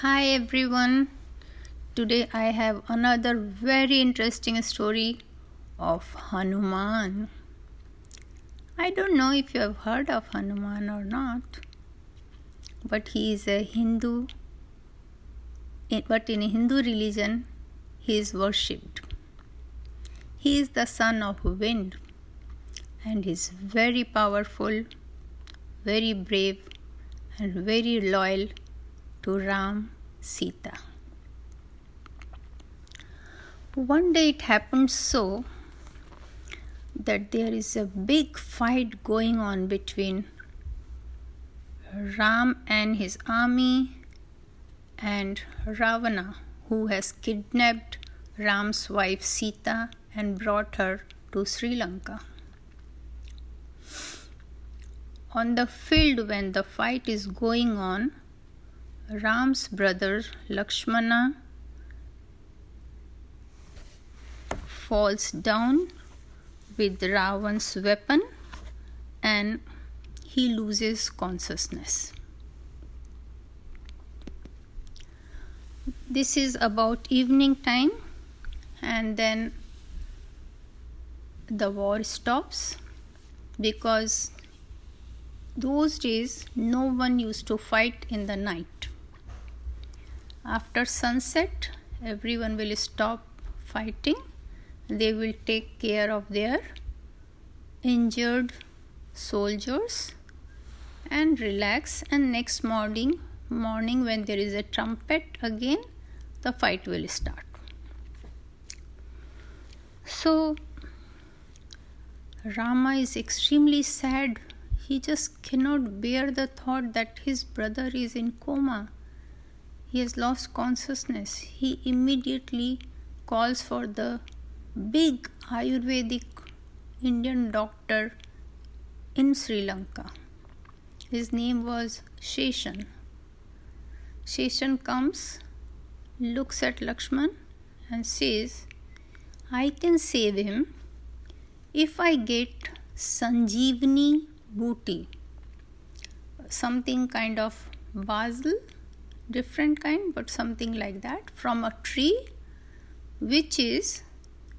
Hi everyone. Today I have another very interesting story of Hanuman. I don't know if you have heard of Hanuman or not, but he is a Hindu. But in Hindu religion, he is worshipped. He is the son of wind and is very powerful, very brave, and very loyal to Ram Sita. One day it happened so that there is a big fight going on between Ram and his army and Ravana, who has kidnapped Ram's wife Sita and brought her to Sri Lanka. On the field, when the fight is going on, Ram's brother Lakshmana falls down with Ravan's weapon and he loses consciousness. This is about evening time, and then the war stops because those days no one used to fight in the night. After sunset, everyone will stop fighting. They will take care of their injured soldiers and relax. And next morning morning when there is a trumpet again the fight will start. So rama is extremely sad. He just cannot bear the thought that his brother is in coma he has lost consciousness. He immediately calls for the big Ayurvedic Indian doctor in Sri Lanka. His name was Sheshan. Sheshan comes, looks at Lakshman, and says, I can save him if I get Sanjeevani booty, something kind of basil different kind but something like that from a tree which is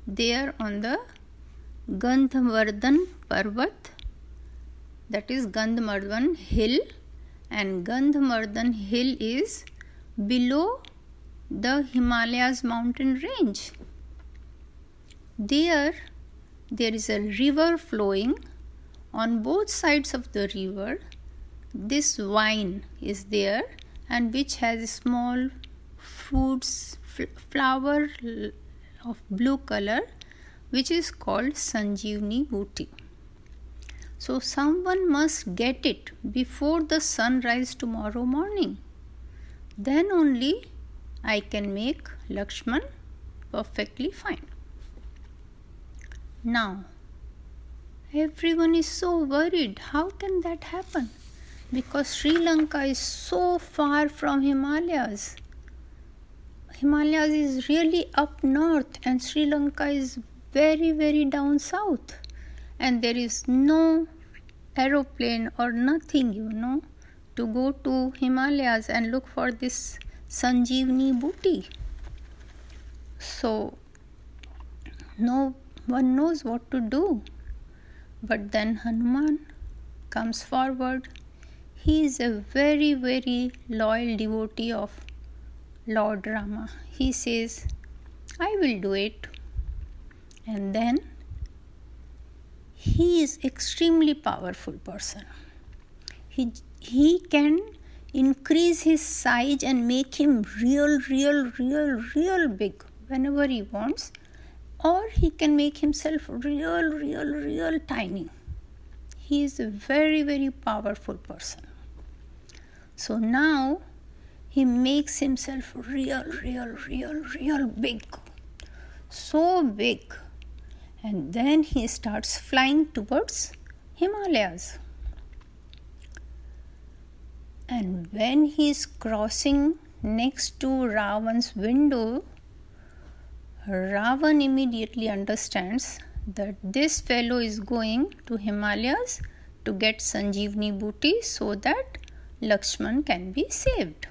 there on the Gandhavardhan Parvat that is Gandhamardhan hill and Gandhamardhan hill is below the Himalayas mountain range. There there is a river flowing on both sides of the river. This vine is there and which has small fruits flower of blue color which is called sanjeevani booty so someone must get it before the sunrise tomorrow morning. Then only i can make lakshman perfectly fine. Now everyone is so worried. How can that happen because Sri Lanka is so far from Himalayas. Himalayas is really up north, and Sri Lanka is very, very down south, and there is no aeroplane or nothing, you know, to go to Himalayas and look for this Sanjeevani booty. So, no one knows what to do. But then Hanuman comes forward he is a very, very loyal devotee of Lord Rama. He says, I will do it. And then he is extremely powerful person. He, he can increase his size and make him real, real, real, real big whenever he wants, or he can make himself real, real, real tiny. He is a very, very powerful person. So now he makes himself real, real, real, real big. So big. And then he starts flying towards Himalayas. And when he is crossing next to Ravan's window, Ravan immediately understands that this fellow is going to Himalayas to get Sanjeevani booty so that Lakshman can be saved.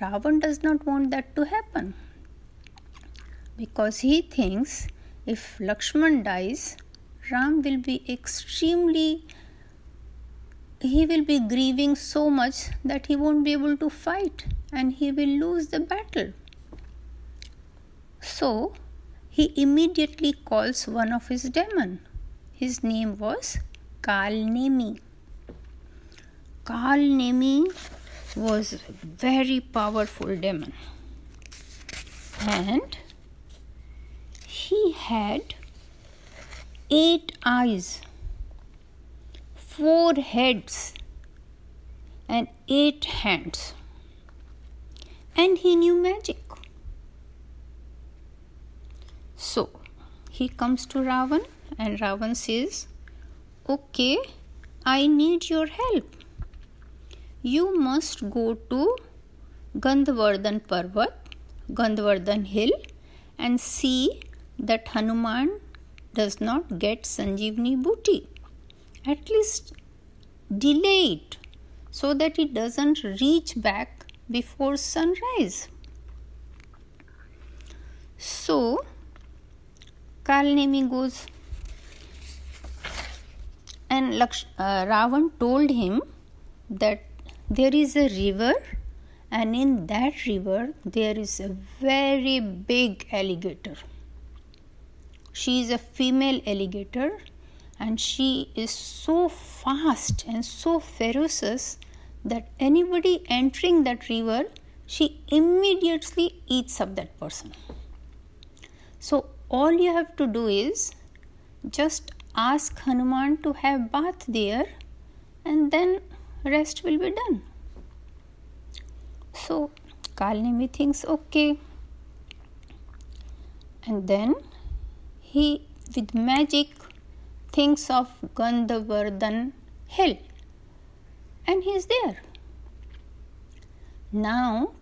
Ravan does not want that to happen because he thinks if Lakshman dies, Ram will be extremely he will be grieving so much that he won't be able to fight and he will lose the battle. So he immediately calls one of his demon. His name was Kalnemi. Kalnemi was a very powerful demon and he had eight eyes four heads and eight hands. And he knew magic. So he comes to Ravan, and Ravan says, Okay, I need your help. You must go to Gandhavardhan Parvat, Gandhavardhan Hill, and see that Hanuman does not get Sanjeevani booty at least delay it so that it doesn't reach back before sunrise. So, Kalnemi goes and Laksh- uh, Ravan told him that there is a river and in that river there is a very big alligator. She is a female alligator and she is so fast and so ferocious that anybody entering that river she immediately eats up that person so all you have to do is just ask hanuman to have bath there and then rest will be done. So kalnemi thinks okay. And then he with magic thinks of Gandhavardhan hill. And he is there. Now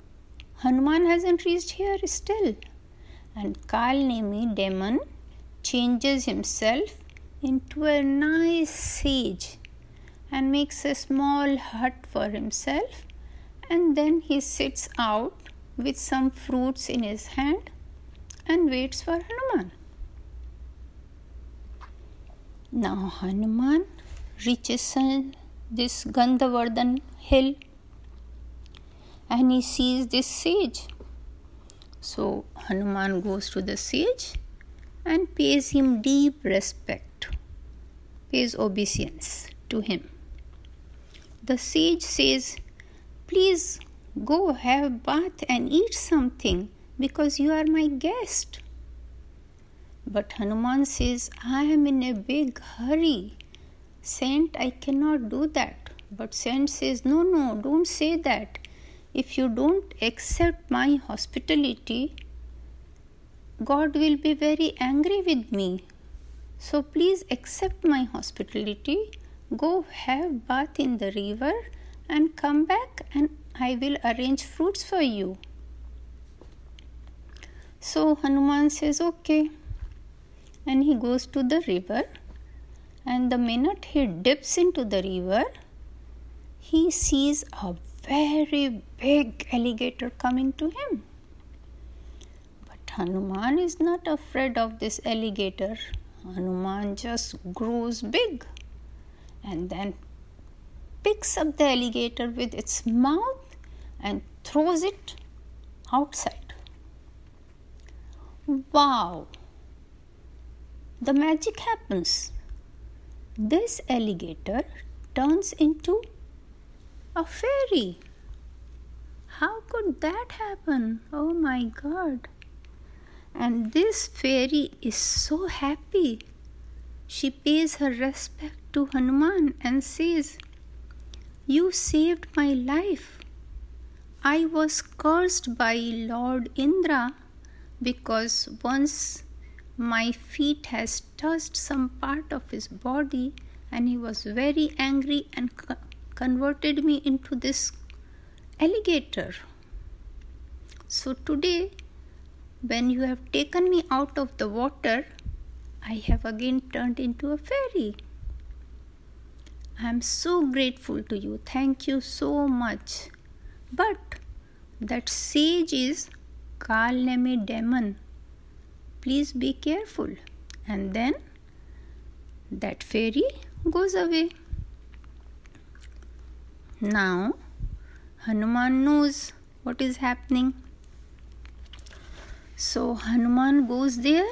Hanuman hasn't reached here still. And Kalnemi demon changes himself into a nice sage and makes a small hut for himself and then he sits out with some fruits in his hand and waits for Hanuman. Now Hanuman reaches this Gandhavardhan hill and he sees this sage. So Hanuman goes to the sage and pays him deep respect, pays obeisance to him. The sage says, Please go have a bath and eat something because you are my guest. But Hanuman says, I am in a big hurry. Saint, I cannot do that. But Saint says, No, no, don't say that. If you don't accept my hospitality, God will be very angry with me. So please accept my hospitality. Go have bath in the river and come back and I will arrange fruits for you. So Hanuman says, Okay. And he goes to the river. And the minute he dips into the river he sees a very big alligator coming to him. But hanuman is not afraid of this alligator. Hanuman just grows big and then picks up the alligator with its mouth and throws it outside wow the magic happens. This alligator turns into a fairy. How could that happen? Oh my god. And this fairy is so happy. She pays her respect to Hanuman and says, You saved my life. I was cursed by Lord Indra because once my feet has touched some part of his body and he was very angry and co- converted me into this alligator so today when you have taken me out of the water i have again turned into a fairy i am so grateful to you thank you so much but that sage is Kalnemi demon. Please be careful. And then that fairy goes away. Now Hanuman knows what is happening. So Hanuman goes there,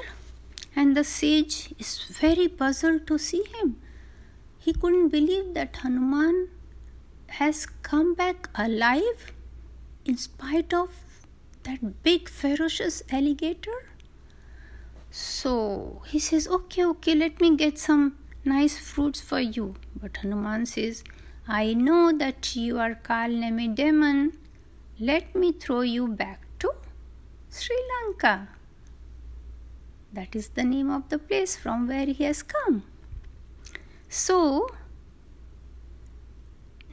and the sage is very puzzled to see him. He couldn't believe that Hanuman has come back alive in spite of that big ferocious alligator. So he says, Okay, okay, let me get some nice fruits for you. But Hanuman says, I know that you are Kalnemi demon. Let me throw you back to Sri Lanka. That is the name of the place from where he has come. So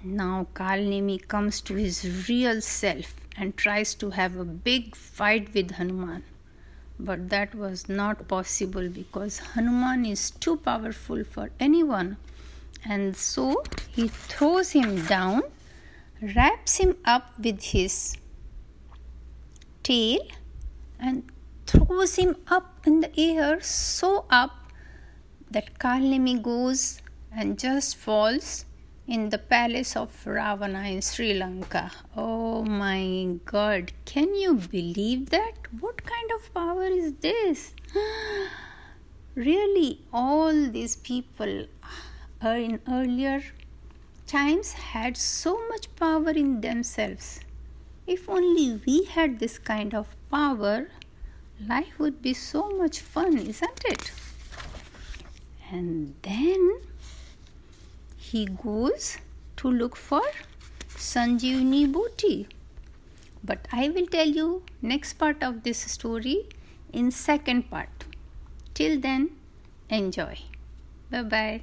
now Kalnemi comes to his real self and tries to have a big fight with Hanuman. But that was not possible because Hanuman is too powerful for anyone and so he throws him down, wraps him up with his tail, and throws him up in the air so up that Kalnemi goes and just falls in the palace of Ravana in Sri Lanka. Oh my god, can you believe that? What kind of power is this? really, all these people uh, in earlier times had so much power in themselves. If only we had this kind of power, life would be so much fun, isn't it? And then he goes to look for Sanjeevani Booty. But I will tell you next part of this story in second part. Till then, enjoy. Bye bye.